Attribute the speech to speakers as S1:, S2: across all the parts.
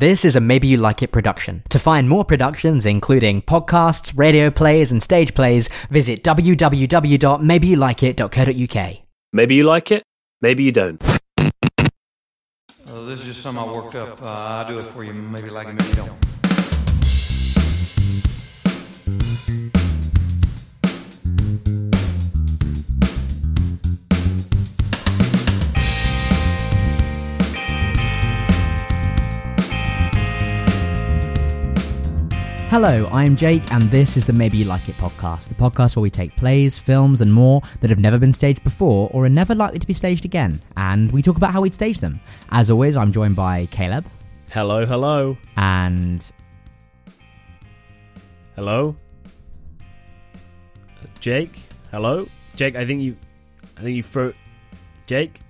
S1: This is a Maybe You Like It production. To find more productions, including podcasts, radio plays, and stage plays, visit www.maybeyouLikeIt.co.uk.
S2: Maybe you like it, maybe you don't.
S3: Oh, this is just something I worked up. Uh, I'll do it for you. Maybe you like it, maybe you don't.
S1: Hello, I'm Jake, and this is the Maybe You Like It podcast, the podcast where we take plays, films, and more that have never been staged before or are never likely to be staged again, and we talk about how we'd stage them. As always, I'm joined by Caleb
S2: Hello, hello,
S1: and
S2: hello. Jake, hello, Jake. I think you, I think you throw, Jake.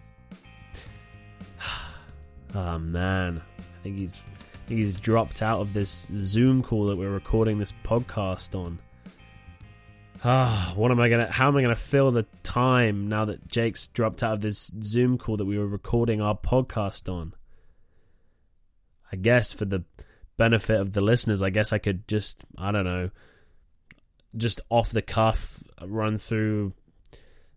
S2: Oh man, I think he's, he's dropped out of this Zoom call that we're recording this podcast on. Ah, what am I gonna? How am I gonna fill the time now that Jake's dropped out of this Zoom call that we were recording our podcast on? I guess for the benefit of the listeners, I guess I could just, I don't know, just off the cuff run through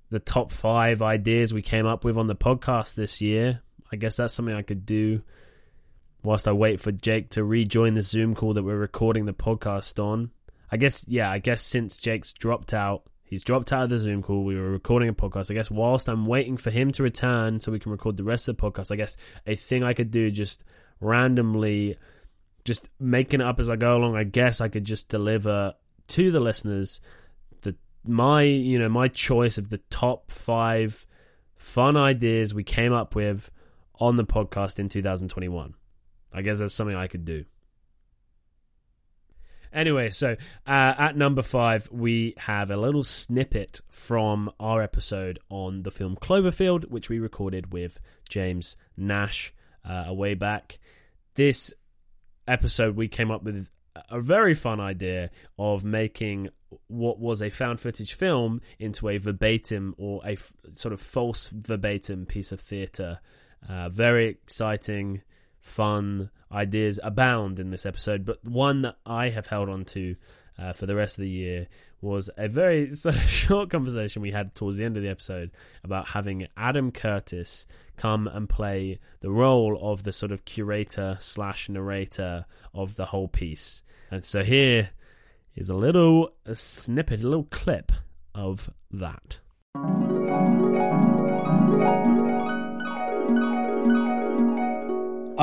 S2: the top five ideas we came up with on the podcast this year. I guess that's something I could do whilst I wait for Jake to rejoin the Zoom call that we're recording the podcast on. I guess, yeah, I guess since Jake's dropped out, he's dropped out of the Zoom call. We were recording a podcast. I guess whilst I'm waiting for him to return so we can record the rest of the podcast, I guess a thing I could do just randomly, just making it up as I go along. I guess I could just deliver to the listeners the my you know my choice of the top five fun ideas we came up with on the podcast in 2021. I guess that's something I could do. Anyway, so uh, at number five, we have a little snippet from our episode on the film Cloverfield, which we recorded with James Nash uh, a way back. This episode, we came up with a very fun idea of making what was a found footage film into a verbatim or a f- sort of false verbatim piece of theatre. Uh, very exciting, fun ideas abound in this episode, but one that I have held on to uh, for the rest of the year was a very sort of short conversation we had towards the end of the episode about having Adam Curtis come and play the role of the sort of curator slash narrator of the whole piece. And so here is a little a snippet, a little clip of that.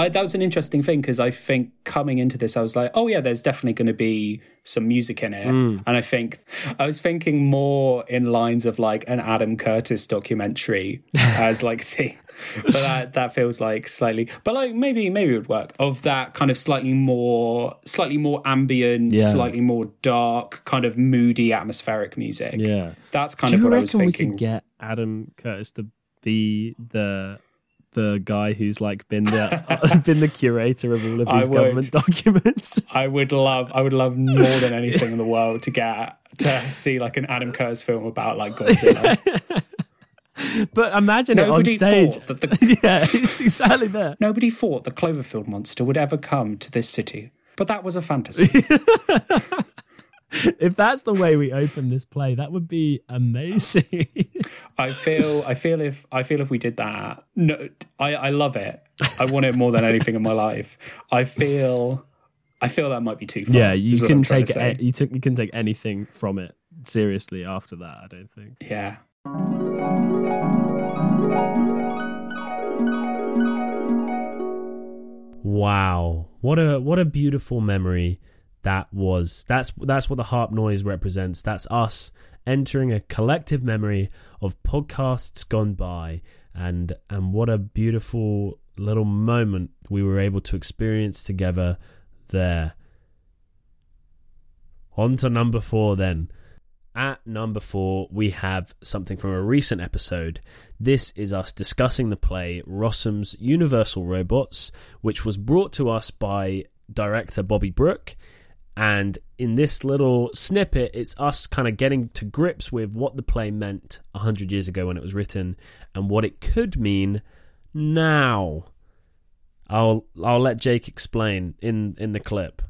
S4: I, that was an interesting thing because I think coming into this, I was like, oh yeah, there's definitely going to be some music in it, mm. and I think I was thinking more in lines of like an Adam Curtis documentary as like the, but that that feels like slightly, but like maybe maybe it would work of that kind of slightly more slightly more ambient,
S2: Yeah.
S4: slightly more dark, kind of moody atmospheric music.
S2: Yeah.
S4: that's kind
S2: Do
S4: of what I was
S2: reckon we could get Adam Curtis to be the the guy who's like been the been the curator of all of these government documents?
S4: I would love, I would love more than anything in the world to get to see like an Adam Curtis film about like Godzilla.
S2: but imagine it on
S4: Nobody
S2: stage.
S4: thought that the
S2: yeah, it's exactly there.
S4: nobody thought the Cloverfield monster would ever come to this city, but that was a fantasy.
S2: If that's the way we open this play, that would be amazing.
S4: I feel, I feel if I feel if we did that, no, I, I love it. I want it more than anything in my life. I feel, I feel that might be too far.
S2: yeah, you
S4: is what
S2: can take
S4: to
S2: a, you took you can take anything from it seriously after that. I don't think.
S4: yeah.
S2: Wow, what a what a beautiful memory that was. That's that's what the harp noise represents. That's us entering a collective memory of podcasts gone by, and and what a beautiful little moment we were able to experience together there. On to number four then. At number four, we have something from a recent episode. This is us discussing the play Rossum's Universal Robots, which was brought to us by director Bobby Brooke. And in this little snippet, it's us kind of getting to grips with what the play meant 100 years ago when it was written and what it could mean now. I'll I'll let Jake explain in in the clip.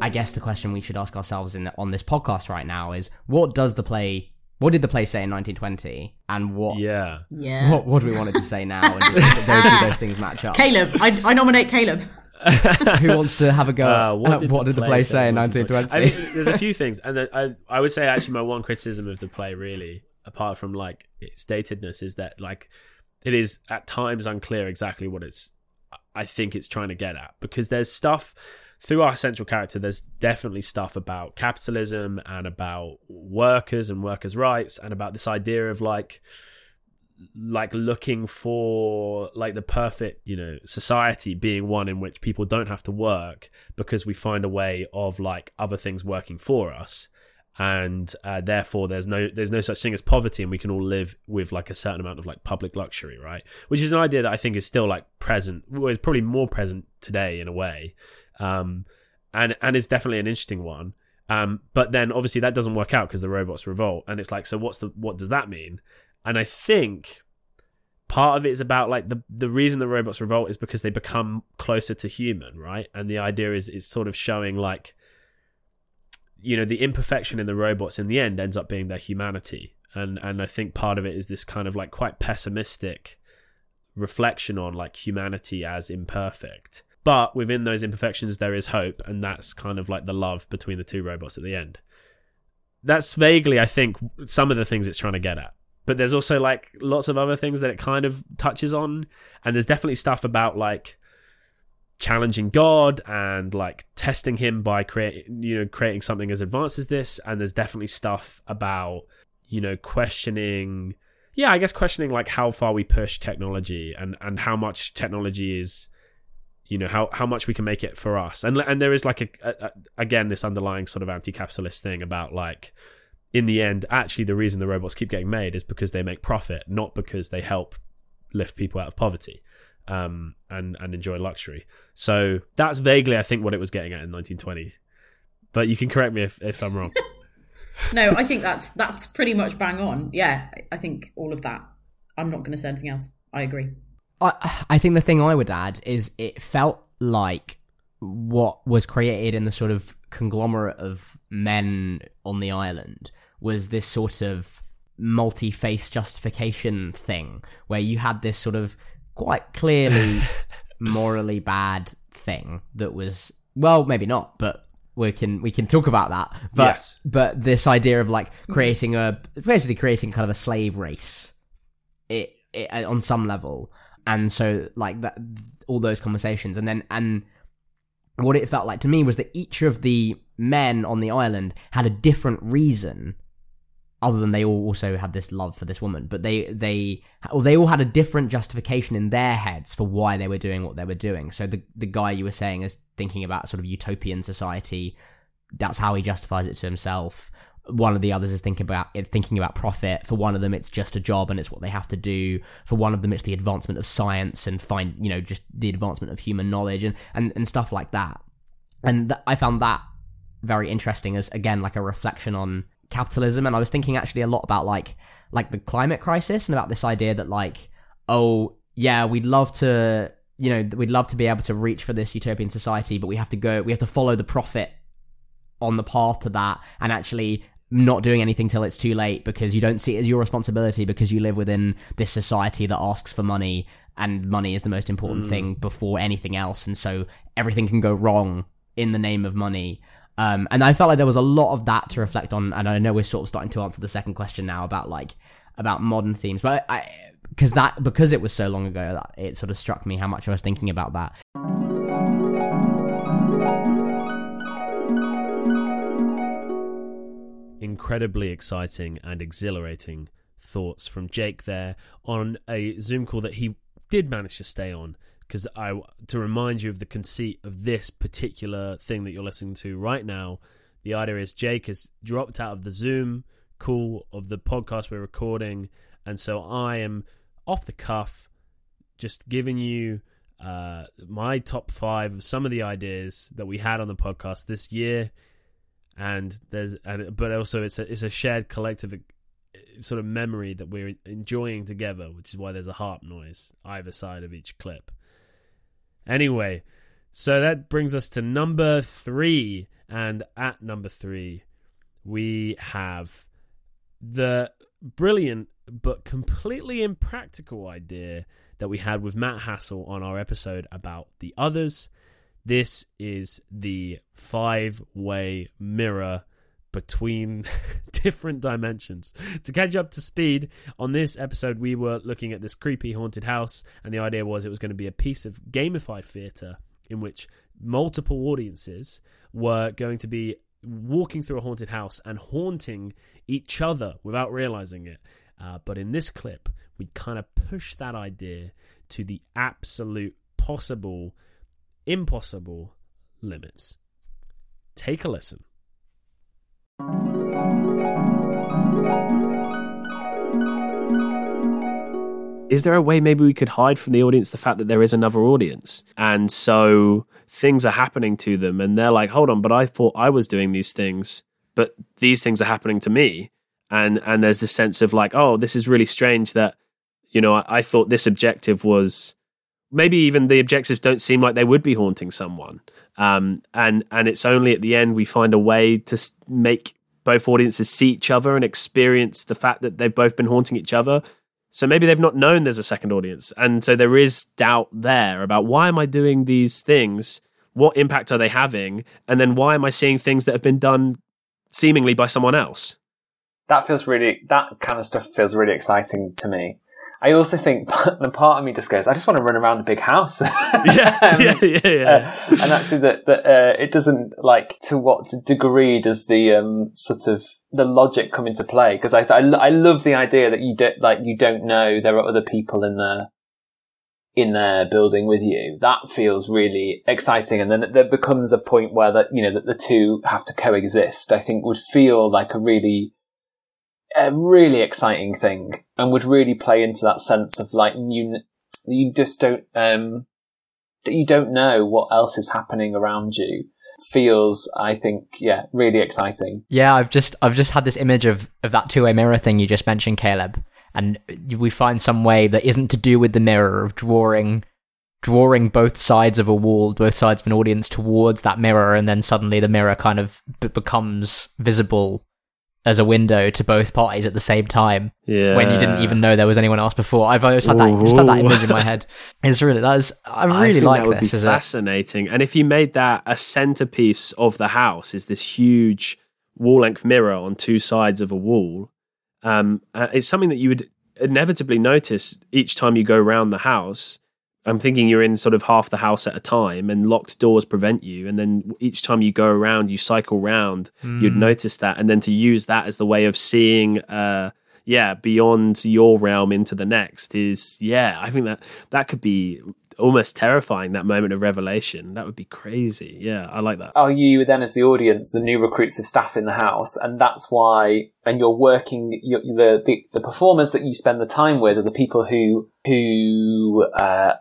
S1: I guess the question we should ask ourselves in on this podcast right now is what does the play what did the play say in 1920 and what
S2: Yeah.
S5: Yeah.
S1: what, what do we want it to say now and does those, do those things match up
S5: Caleb, I, I nominate Caleb.
S1: who wants to have a go
S2: Uh,
S1: at what did, the, play say in 1920
S2: I mean, there's a few things, and then I I would say actually my one criticism of the play really, apart from like its datedness, is that like it is at times unclear exactly what it's I think it's trying to get at because there's stuff through our central character. There's definitely stuff about capitalism and about workers and workers' rights and about this idea of like like looking for like the perfect you know society being one in which people don't have to work because we find a way of like other things working for us and uh, therefore there's no there's no such thing as poverty and we can all live with like a certain amount of like public luxury right which is an idea that i think is still like present well, it's probably more present today in a way um and and it's definitely an interesting one um but then obviously that doesn't work out because the robots revolt and it's like so what's the what does that mean and I think part of it is about like the the reason the robots revolt is because they become closer to human, right? And the idea is it's sort of showing like you know the imperfection in the robots in the end ends up being their humanity. And and I think part of it is this kind of like quite pessimistic reflection on like humanity as imperfect. But within those imperfections there is hope and that's kind of like the love between the two robots at the end. That's vaguely I think some of the things it's trying to get at. But there's also like lots of other things that it kind of touches on. And there's definitely stuff about like challenging god and like testing him by creating you know creating something as advanced as this. And there's definitely stuff about you know questioning yeah i guess questioning like how far we push technology and and how much technology is you know how how much we can make it for us and and there is like a, a, a again this underlying sort of anti-capitalist thing about like in the end, actually, the reason the robots keep getting made is because they make profit, not because they help lift people out of poverty um, and and enjoy luxury. So that's vaguely, I think, what it was getting at in 1920. But you can correct me if, if I'm wrong.
S5: No, I think that's that's pretty much bang on. Yeah, I- I think all of that. I'm not going to say anything else. I agree.
S1: I, I think the thing I would add is it felt like what was created in the sort of conglomerate of men on the island was this sort of multi-face justification thing where you had this sort of quite clearly morally bad thing that was well maybe not but we can we can talk about that but
S2: Yes.
S1: but this idea of like creating a basically creating kind of a slave race it, it on some level and so like that all those conversations. And then and what it felt like to me was that each of the men on the island had a different reason other than they all also had this love for this woman. But they they or they all had a different justification in their heads for why they were doing what they were doing. So the the guy you were saying is thinking about sort of utopian society. That's how he justifies it to himself one of the others is thinking about thinking about profit. For one of them it's just a job and it's what they have to do. For one of them it's the advancement of science and find you know just the advancement of human knowledge and and, and stuff like that. And th- i found that very interesting as again like a reflection on capitalism. And i was thinking actually a lot about like like the climate crisis and about this idea that like oh yeah we'd love to you know we'd love to be able to reach for this utopian society but we have to go we have to follow the profit on the path to that and actually not doing anything till it's too late because you don't see it as your responsibility because you live within this society that asks for money and money is the most important thing before anything else. And so everything can go wrong in the name of money. Um, and I felt like there was a lot of that to reflect on. And I know we're sort of starting to answer the second question now about like about modern themes but I because that because it was so long ago that it sort of struck me how much I was thinking about that
S2: incredibly exciting and exhilarating thoughts from Jake there on a Zoom call that he did manage to stay on. Because I to remind you of the conceit of this particular thing that you're listening to right now, the idea is Jake has dropped out of the Zoom call of the podcast we're recording, and so I am off the cuff, just giving you uh, my top five of some of the ideas that we had on the podcast this year and there's and but also it's a it's a shared collective uh, sort of memory that we're enjoying together, which is why there's a harp noise either side of each clip. Anyway, so that brings us to number three, and at number three, we have the brilliant but completely impractical idea that we had with Matt Hassel on our episode about the others. This is the five way mirror between different dimensions. To catch up to speed, on this episode, we were looking at this creepy haunted house, and the idea was it was going to be a piece of gamified theatre in which multiple audiences were going to be walking through a haunted house and haunting each other without realizing it. Uh, but in this clip, we kind of push that idea to the absolute possible, impossible limits. Take a listen. Is there a way maybe we could hide from the audience the fact that there is another audience? And so things are happening to them, and they're like, hold on, but I thought I was doing these things, but these things are happening to me. And, and there's this sense of like, oh, this is really strange that, you know, I, I thought this objective was maybe even the objectives don't seem like they would be haunting someone. Um, and and it's only at the end we find a way to make both audiences see each other and experience the fact that they've both been haunting each other. So maybe they've not known there's a second audience, and so there is doubt there about why am I doing these things? What impact are they having? And then why am I seeing things that have been done seemingly by someone else?
S6: That feels really that kind of stuff feels really exciting to me. I also think the part of me just goes, I just want to run around a big house.
S2: yeah, um, yeah, yeah, yeah.
S6: Uh, and actually, that that uh, it doesn't like to what degree does the um, sort of the logic come into play? Because I, I I love the idea that you don't like you don't know there are other people in the in their building with you. That feels really exciting, and then there becomes a point where that you know that the two have to coexist. I think would feel like a really a really exciting thing and would really play into that sense of like you you just don't um that you don't know what else is happening around you feels i think yeah really exciting.
S1: Yeah i've just i've just had this image of of that two-way mirror thing you just mentioned caleb and we find some way that isn't to do with the mirror of drawing drawing both sides of a wall both sides of an audience towards that mirror and then suddenly the mirror kind of b- becomes visible as a window to both parties at the same time.
S2: Yeah.
S1: When you didn't even know there was anyone else before. I've always had that just had that image in my head. It's really that is I really
S2: I
S1: like
S2: that would
S1: this.
S2: Be fascinating. And if you made that a centerpiece of the house, is this huge wall length mirror on two sides of a wall. Um, uh, it's something that you would inevitably notice each time you go around the house I'm thinking you're in sort of half the house at a time and locked doors prevent you. And then each time you go around, you cycle round, mm. you'd notice that. And then to use that as the way of seeing, uh, yeah, beyond your realm into the next is, yeah, I think that that could be almost terrifying that moment of revelation. That would be crazy. Yeah, I like that.
S6: Are you then, as the audience, the new recruits of staff in the house, and that's why, and you're working you're, the, the the performers that you spend the time with are the people who who uh,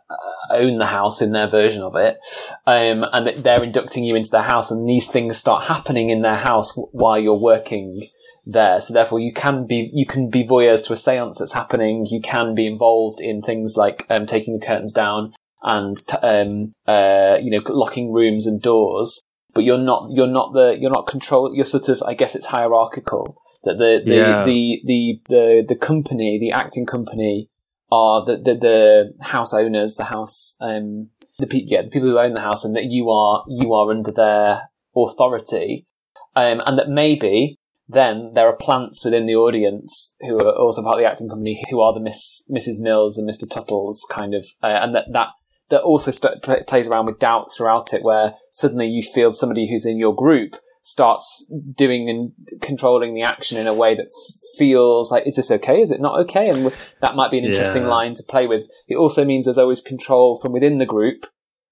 S6: own the house in their version of it, um, and they're inducting you into their house, and these things start happening in their house while you're working there. So therefore you can be, you can be voyeurs to a seance that's happening. You can be involved in things like, um, taking the curtains down and um, uh, you know locking rooms and doors, but you're not you're not the you're not control. You're sort of I guess it's hierarchical that the the yeah. the, the, the the company the acting company are the the, the house owners the house um the pe- yeah the people who own the house and that you are you are under their authority um and that maybe then there are plants within the audience who are also part of the acting company who are the Miss Mrs. Mills and Mr. Tuttles kind of, uh, and that that that also st- plays around with doubt throughout it, where suddenly you feel somebody who's in your group starts doing and controlling the action in a way that f- feels like, is this okay? Is it not okay? And w- that might be an interesting yeah. line to play with. It also means there's always control from within the group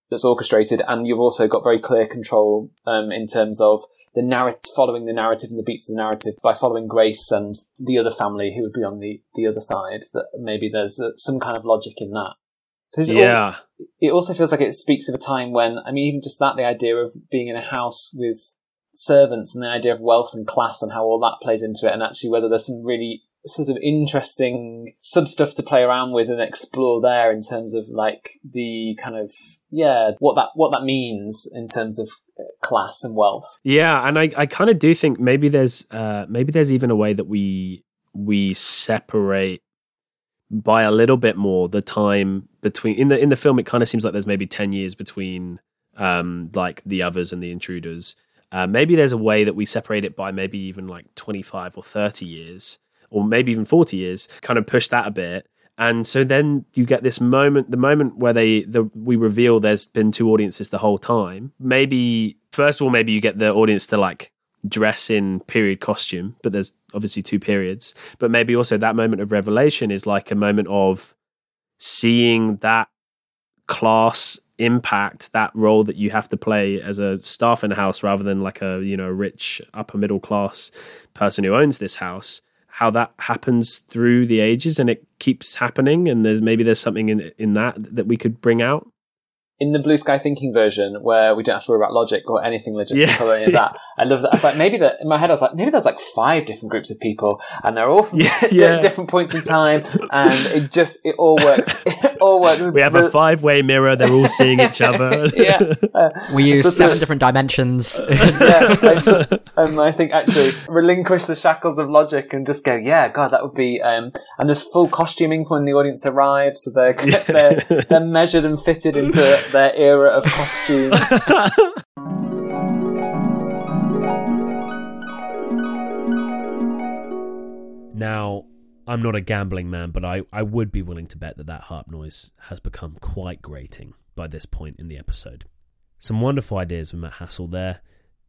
S6: that's orchestrated, and you've also got very clear control um, in terms of the narrative, following the narrative and the beats of the narrative by following Grace and the other family who would be on the, the other side. That maybe there's uh, some kind of logic in that.
S2: Yeah.
S6: All, it also feels like it speaks of a time when, I mean, even just that, the idea of being in a house with servants and the idea of wealth and class and how all that plays into it, and actually whether there's some really sort of interesting sub stuff to play around with and explore there in terms of like the kind of yeah what that what that means in terms of uh, class and wealth.
S2: Yeah, and I, I kind of do think maybe there's uh, maybe there's even a way that we we separate by a little bit more the time between in the in the film. It kind of seems like there's maybe ten years between um, like the others and the intruders. Uh, maybe there's a way that we separate it by maybe even like 25 or 30 years, or maybe even 40 years, kind of push that a bit. And so then you get this moment, the moment where they, the, we reveal there's been two audiences the whole time. Maybe, first of all, maybe you get the audience to like dress in period costume, but there's obviously two periods. But maybe also that moment of revelation is like a moment of seeing that class impact that role that you have to play as a staff in a house rather than like a you know rich upper middle class person who owns this house how that happens through the ages and it keeps happening and there's maybe there's something in in that that we could bring out
S6: in the blue sky thinking version where we don't have to worry about logic or anything logistical
S2: Yeah.
S6: or any of that. I love that. I was like, maybe that in my head, I was like, maybe there's like five different groups of people and they're all from
S2: Yeah, yeah.
S6: different points in time and it just, it all works. It all works.
S2: we have a five-way mirror they're all seeing each other
S6: yeah. Uh,
S1: We use
S6: So the-
S1: seven different dimensions.
S6: yeah, I, so, um, I think actually relinquish the shackles of logic and just go, yeah, God, that would be. Um, and there's full costuming when the audience arrives, so they're they're, they're measured and fitted into their era of costume.
S2: Now, I'm not a gambling man, but I, I would be willing to bet that that harp noise has become quite grating by this point in the episode. Some wonderful ideas with Matt Hassel there.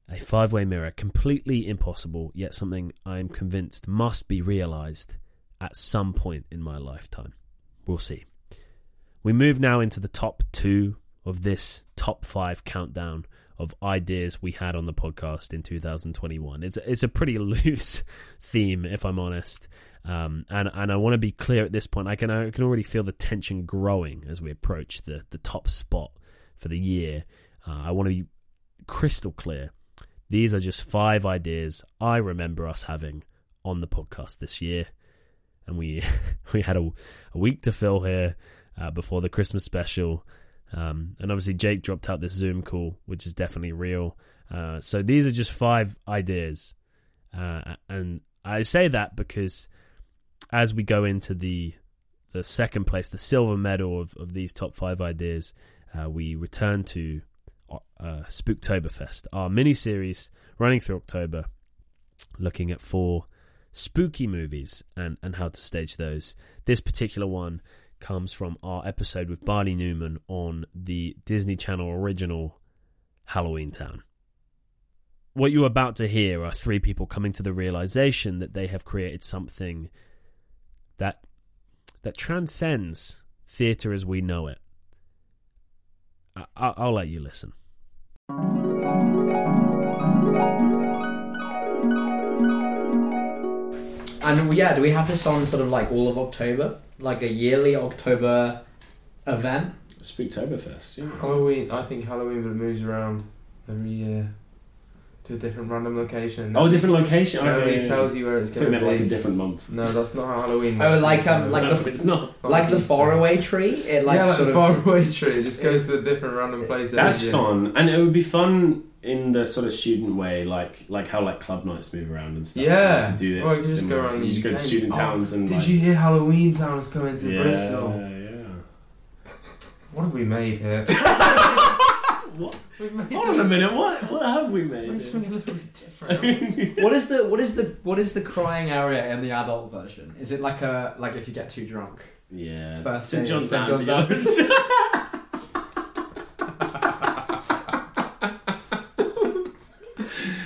S2: A five way mirror, completely impossible, yet something I'm convinced must be realised at some point in my lifetime. We'll see. We move now into the top two of this top five countdown of ideas we had on the podcast in 2021. It's it's a pretty loose theme, if I'm honest, um, and and I want to be clear at this point. I can I can already feel the tension growing as we approach the the top spot for the year. Uh, I want to be crystal clear. These are just five ideas I remember us having on the podcast this year, and we we had a, a week to fill here uh, before the Christmas special. Um, and obviously, Jake dropped out this Zoom call, which is definitely real. Uh, so these are just five ideas, uh, and I say that because as we go into the the second place, the silver medal of, of these top five ideas, uh, we return to uh, Spooktoberfest, our mini series running through October, looking at four spooky movies and, and how to stage those. This particular one comes from our episode with Barney Newman on the Disney Channel original Halloweentown. What you're about to hear are three people coming to the realization that they have created something that that transcends theater as we know it. I- I'll let you listen.
S1: And yeah, do we have this on sort of like all of October, like a yearly October event?
S7: Spooktoberfest, yeah.
S8: Halloween. I think Halloween would moves around every year to a different random location.
S7: Oh, a different location. Okay,
S8: Nobody
S7: yeah, yeah.
S8: tells you where it's going
S7: it
S8: to
S7: meant
S8: be.
S7: like a different month.
S8: No, that's not how Halloween.
S1: Oh, like, um, like
S7: no,
S1: the-
S7: it's not.
S1: like the faraway tree? It like
S8: yeah, like
S1: sort
S8: the
S1: of.
S8: faraway tree. It just goes to a different random place. every
S7: That's
S8: year.
S7: fun, and it would be fun in the sort of student way, like like how like club nights move around and stuff.
S8: Yeah.
S7: you could do it.
S8: Or you can just go around the
S7: You just go to student
S8: Oh,
S7: towns and
S8: Did
S7: like,
S8: you hear Halloweentown's coming to
S7: yeah,
S8: Bristol?
S7: Yeah, yeah.
S8: What have we made here?
S7: What?
S8: We've made
S7: Hold on a minute. What what have we made?
S8: made something a little bit different.
S1: What is the what is the what is the crying area in the adult version? Is it like a like if you get too drunk?
S7: yeah,
S1: First
S7: St
S1: day
S7: John's
S1: at St. John's
S7: Ambulance.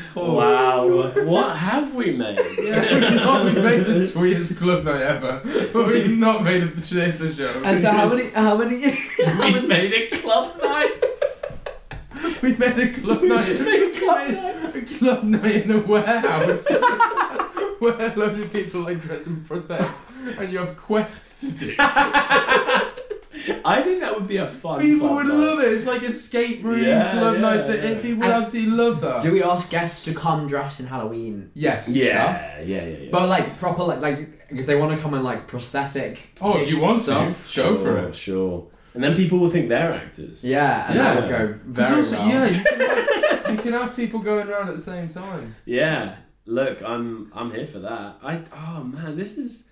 S7: wow, what have we made?
S8: yeah, we've not we've made the sweetest club night ever, but we've not made a potato show.
S1: And so how many how many
S7: we made a club night.
S8: We made a club night.
S7: just made a club
S8: we made a club night in a warehouse where loads of people like dress in prosthetics, and you have quests to do.
S7: I think that would be a fun.
S8: People
S7: club
S8: would
S7: night.
S8: love it. It's like escape room
S7: Yeah,
S8: club
S7: yeah,
S8: night. That,
S7: yeah.
S8: People would
S9: And-
S8: absolutely love that.
S9: Do we ask guests to come dressed in Halloween
S8: yes.
S9: stuff?
S7: Yeah, yeah, yeah, yeah.
S9: But like proper like like if they want to come in like prosthetic.
S8: Oh, if you want
S9: stuff,
S8: to, go for it.
S7: Sure. And then people will think they're actors.
S9: Yeah, and
S8: Yeah.
S9: that would go very
S8: also,
S9: well.
S8: yeah, you can, have, you can have people going around at the same time.
S7: Yeah. Look, I'm I'm here for that. I oh man, this is.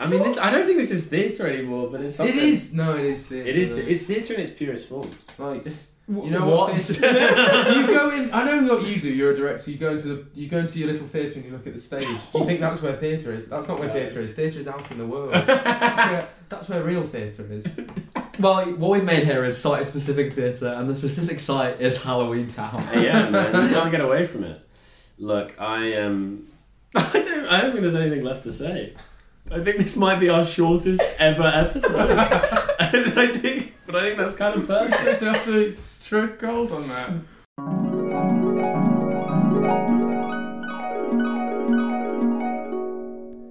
S7: I mean, this. I don't think this is theatre anymore, but it's something.
S8: It is. No, it is theatre.
S7: It is.
S8: though.
S7: It's theatre in its purest form.
S8: like. You know what?
S9: What?
S8: theatre- you go in. I know what you do. You're a director. You go into the. You go into your little theatre and you look at the stage. You think that's where theatre is. That's not where theatre is. Theatre is out in the world. That's where. That's where real theatre is.
S9: Well, what we've made here is site specific theatre, and the specific site is Halloweentown.
S7: yeah, man, you can't get away from it. Look, I am. Um, I don't. I don't think there's anything left to say. I think this might be our shortest ever episode. and I think, but I think that's kind of perfect.
S8: you have to strike gold on that.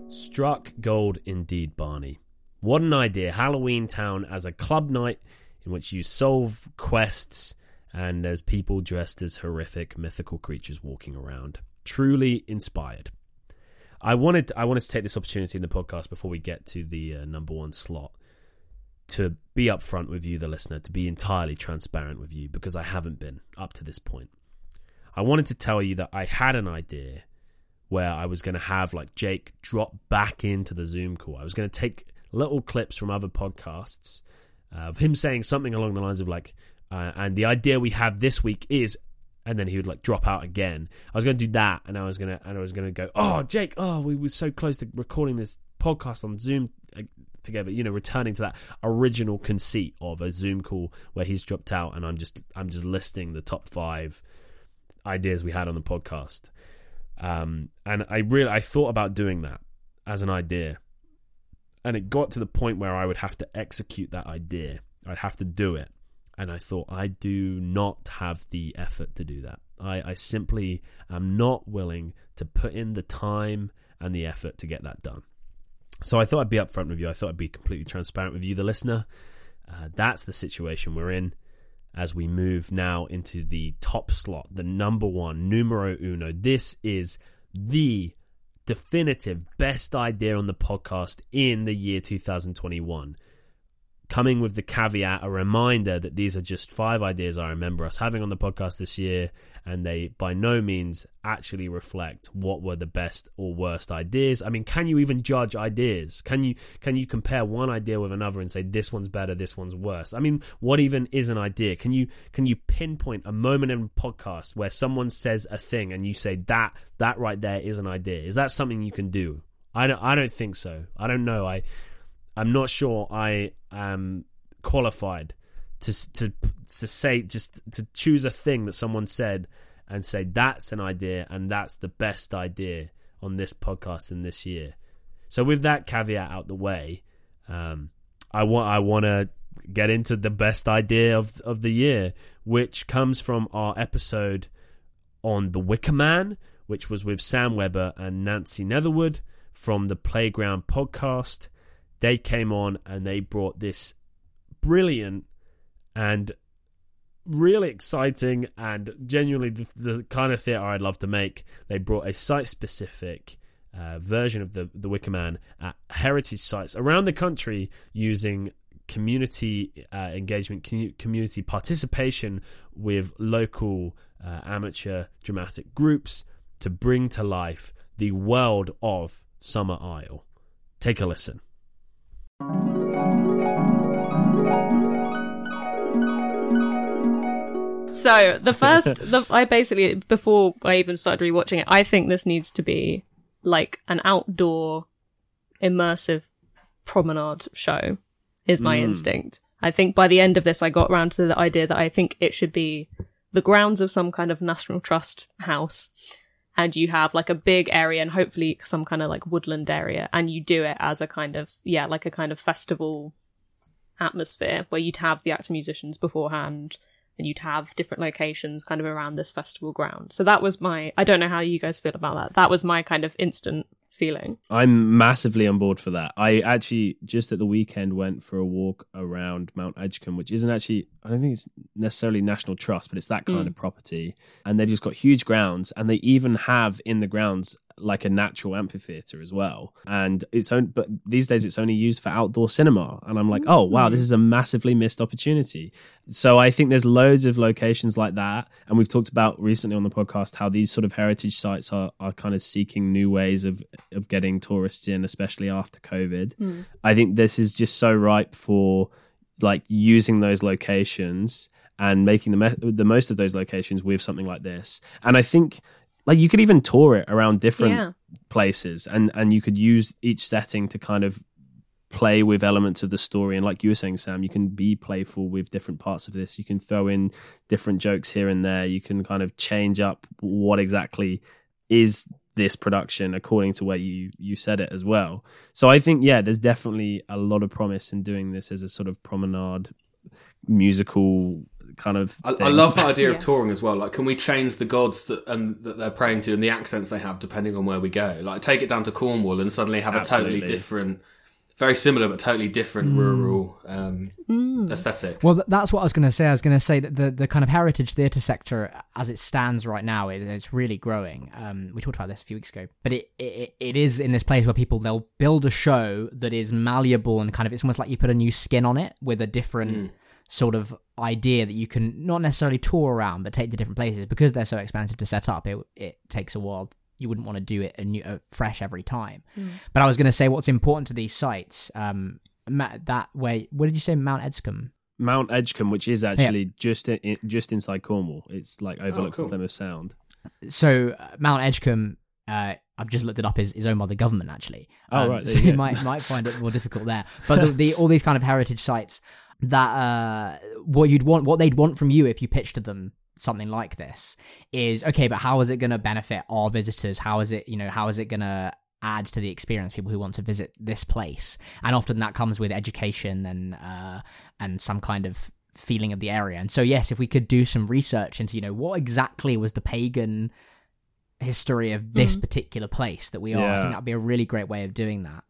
S2: Struck gold indeed, Barney. What an idea. Halloweentown as a club night in which you solve quests and there's people dressed as horrific mythical creatures walking around. Truly inspired. I wanted I wanted to take this opportunity in the podcast before we get to the uh, number one slot to be upfront with you, the listener, to be entirely transparent with you because I haven't been up to this point. I wanted to tell you that I had an idea where I was going to have like Jake drop back into the Zoom call. I was going to take little clips from other podcasts uh, of him saying something along the lines of like, uh, and the idea we have this week is, and then he would like drop out again. I was going to do that, and I was gonna and I was to go, oh Jake, oh we were so close to recording this podcast on Zoom together. You know, returning to that original conceit of a Zoom call where he's dropped out, and I'm just I'm just listing the top five ideas we had on the podcast. Um, and I really I thought about doing that as an idea, and it got to the point where I would have to execute that idea. I'd have to do it, and I thought I do not have the effort to do that. I, I simply am not willing to put in the time and the effort to get that done. So I thought I'd be upfront with you. I thought I'd be completely transparent with you, the listener. Uh, that's the situation we're in as we move now into the top slot, the number one, numero uno. This is the definitive best idea on the podcast in the year 2021. Coming with the caveat, a reminder that these are just five ideas I remember us having on the podcast this year, and they by no means actually reflect what were the best or worst ideas. I mean, can you even judge ideas? Can you can you compare one idea with another and say this one's better, this one's worse? I mean, what even is an idea? Can you can you pinpoint a moment in a podcast where someone says a thing and you say that that right there is an idea? Is that something you can do? I don't I don't think so. I don't know. I I'm not sure I am qualified to to to say just to choose a thing that someone said and say that's an idea and that's the best idea on this podcast in this year. So with that caveat out the way, um, I want I want to get into the best idea of of the year, which comes from our episode on the Wicker Man, which was with Sam Weber and Nancy Netherwood from the Playground podcast they came on and they brought this brilliant and really exciting and genuinely the, the kind of theatre I'd love to make. They brought a site specific uh, version of the the Wicker Man at heritage sites around the country using community uh, engagement, community participation with local uh, amateur dramatic groups to bring to life the world of Summerisle. Take a listen.
S10: So the first, the, I basically before I even started rewatching it, I think this needs to be like an outdoor, immersive promenade show. Is my
S2: Mm.
S10: instinct. I think by the end of this, I got around to the idea that I think it should be the grounds of some kind of National Trust house, and you have like a big area and hopefully some kind of like woodland area, and you do it as a kind of yeah, like a kind of festival atmosphere where you'd have the actor musicians beforehand and you'd have different locations kind of around this festival ground. So that was my I don't know how you guys feel about that. That was my kind of instant feeling.
S2: I'm massively on board for that. I actually just at the weekend went for a walk around Mount Edgcumbe, which isn't actually I don't think it's necessarily National Trust, but it's that kind
S10: Mm.
S2: of property. And they've just got huge grounds, and they even have in the grounds like a natural amphitheater as well. And it's only, but these days it's only used for outdoor cinema. And I'm like, oh wow, this is a massively missed opportunity. So I think there's loads of locations like that, and we've talked about recently on the podcast how these sort of heritage sites are are kind of seeking new ways of of getting tourists in, especially after COVID.
S10: Mm.
S2: I think this is just so ripe for like using those locations and making the me- the most of those locations with something like this. And I think like you could even tour it around different
S10: Yeah.
S2: places and and you could use each setting to kind of play with elements of the story. And like you were saying sam you can be playful with different parts of this. You can throw in different jokes here and there. You can kind of change up what exactly is this production according to where you you said it as well. So i think yeah there's definitely a lot of promise in doing this as a sort of promenade musical kind of
S11: I, I love that idea
S10: Yeah.
S11: of touring as well. Like, can we change the gods that and that they're praying to and the accents they have depending on where we go? Like, take it down to Cornwall and suddenly have a totally different, very similar but totally different rural um, aesthetic.
S1: Well, that's what I was going to say. I was going to say that the, the kind of heritage theatre sector, as it stands right now, it, it's really growing. Um, we talked about this a few weeks ago, but it, it it is in this place where people they'll build a show that is malleable and kind of it's almost like you put a new skin on it with a different sort of idea that you can not necessarily tour around, but take to different places because they're so expensive to set up. It it takes a while. You wouldn't want to do it a new, uh, fresh every time. But I was going to say what's important to these sites. Um, Ma- that way, what did you say, Mount Edscombe?
S2: Mount Edgcumbe, which is actually just in, just inside Cornwall. It's like overlooks
S11: cool.
S2: the Plymouth Sound.
S1: so uh, Mount Edgcumbe, uh, I've just looked it up, is, is owned by the government actually.
S2: Oh,
S1: Um,
S2: right,
S1: So
S2: you
S1: you might might find it more difficult there. But the, the all these kind of heritage sites that uh, what you'd want, what they'd want from you if you pitched to them something like this is okay, but how is it going to benefit our visitors? How is it, you know, how is it going to add to the experience people who want to visit this place? And often that comes with education and uh, and some kind of feeling of the area. And so yes, if we could do some research into, you know, what exactly was the pagan history of this particular place that we are. I think that'd be a really great way of doing that.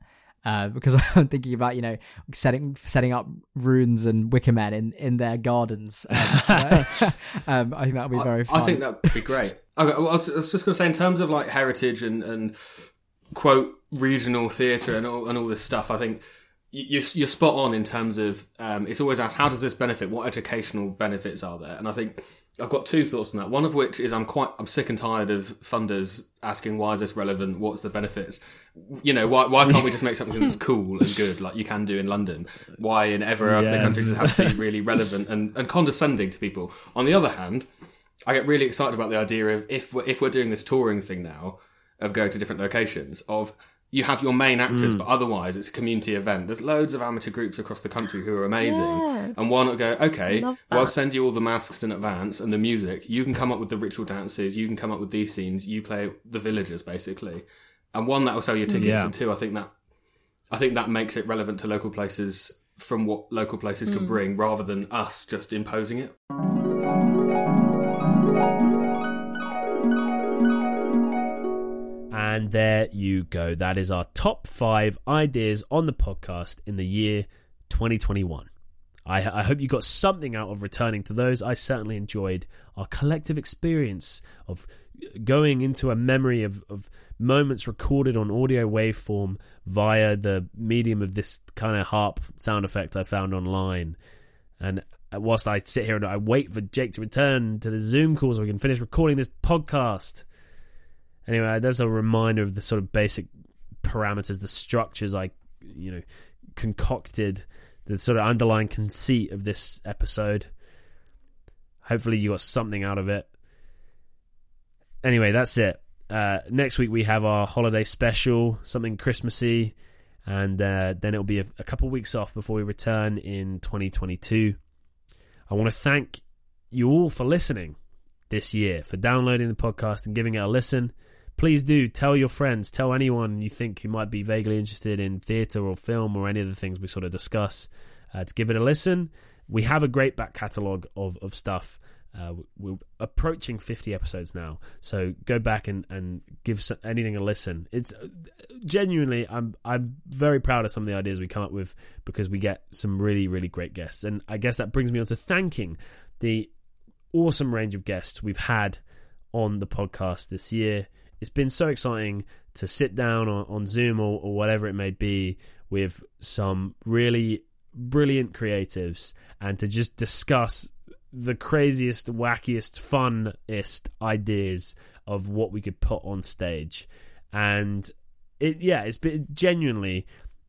S1: Uh, because I'm thinking about you know setting setting up runes and wicker men in, in their gardens. Um, um, I think that would be very.
S11: I,
S1: fun.
S11: I think that'd be great. Okay, well, I was, I was just going to say, in terms of like heritage and, and quote regional theatre and all and all this stuff, I think you- you're, you're spot on in terms of um, it's always asked how does this benefit? What educational benefits are there? And I think I've got two thoughts on that. One of which is I'm quite I'm sick and tired of funders asking why is this relevant? What's the benefits? You know why why can't we just make something that's cool and good like you can do in London? Why in everywhere else in the country does it have to be really relevant and, and condescending to people? On the other hand, I get really excited about the idea of if we're, if we're doing this touring thing now of going to different locations of you have your main actors, mm. but otherwise it's a community event. There's loads of amateur groups across the country who are amazing,
S10: Yes.
S11: and why not go? Okay, well,
S10: that.
S11: send you all the masks in advance and the music. You can come up with the ritual dances. You can come up with these scenes. You play the villagers basically, and one that will sell your tickets,
S2: Yeah.
S11: and two, I think that I think that makes it relevant to local places from what local places can mm. bring, rather than us just imposing it.
S2: And there you go. That is our top five ideas on the podcast in the year 2021. I, I hope you got something out of returning to those. I certainly enjoyed our collective experience of going into a memory of, of moments recorded on audio waveform via the medium of this kind of harp sound effect I found online. And whilst I sit here and I wait for Jake to return to the Zoom call so we can finish recording this podcast. Anyway, that's a reminder of the sort of basic parameters, the structures I, you know, concocted, the sort of underlying conceit of this episode. Hopefully, you got something out of it. Anyway, that's it. Uh, next week we have our holiday special, something Christmassy, and uh, then it'll be a, a couple weeks off before we return in 2022. I want to thank you all for listening this year, for downloading the podcast and giving it a listen. Please do tell your friends, tell anyone you think who might be vaguely interested in theatre or film or any of the things we sort of discuss uh, to give it a listen. We have a great back catalogue of, of stuff Uh, we're approaching 50 episodes now, so go back and, and give some, anything a listen. It's uh, genuinely, I'm I'm very proud of some of the ideas we come up with because we get some really really great guests, and I guess that brings me on to thanking the awesome range of guests we've had on the podcast this year. It's been so exciting to sit down on, on Zoom or, or whatever it may be with some really brilliant creatives and to just discuss the craziest, wackiest, funnest ideas of what we could put on stage. And it, yeah, it's been genuinely.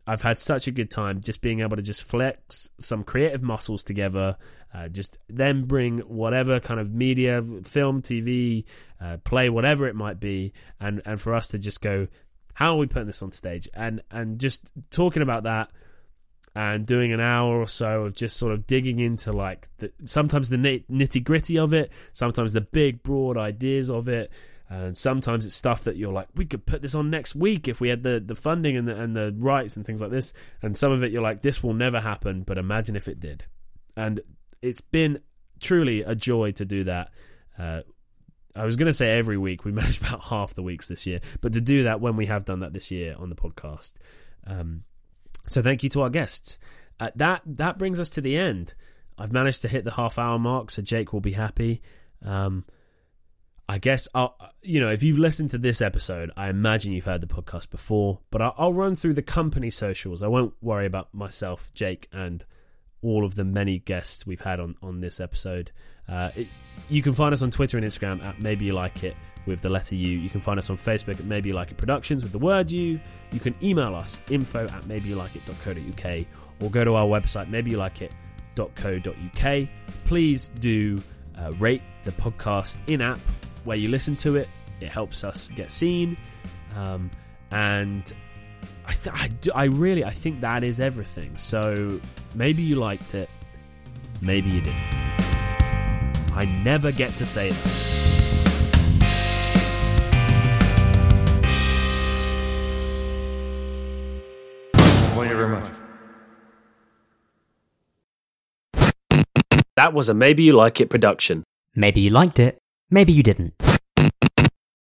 S2: I've had such a good time just being able to just flex some creative muscles together, uh, just then bring whatever kind of media, film, TV, uh, play, whatever it might be, and and for us to just go, how are we putting this on stage, and and just talking about that and doing an hour or so of just sort of digging into like the, sometimes the nitty gritty of it, sometimes the big broad ideas of it, and sometimes it's stuff that you're like, we could put this on next week if we had the, the funding and the, and the rights and things like this. And some of it you're like, this will never happen, but imagine if it did. And it's been truly a joy to do that. Uh, I was going to say every week. We managed about half the weeks this year, but to do that when we have done that this year on the podcast. Um, so thank you to our guests. Uh, that that brings us to the end. I've managed to hit the half hour mark, so Jake will be happy. Um, I guess I'll, you know if you've listened to this episode, I imagine you've heard the podcast before. But I'll, I'll run through the company socials. I won't worry about myself, Jake, and all of the many guests we've had on on this episode. Uh, it, you can find us on Twitter and Instagram at Maybe You Like It with the letter U. You can find us on Facebook at Maybe You Like It Productions with the word U. You can email us info at maybeyoulikeit.co.uk or go to our website maybeyoulikeit.co.uk. Please do uh, rate the podcast in app where you listen to it. It helps us get seen. Um, and I, th- I, do, I really I think that is everything. So maybe you liked it, maybe you didn't. I never get to say that.
S3: Thank you very much.
S2: That was a Maybe You Like It production.
S1: Maybe you liked it, Maybe you didn't.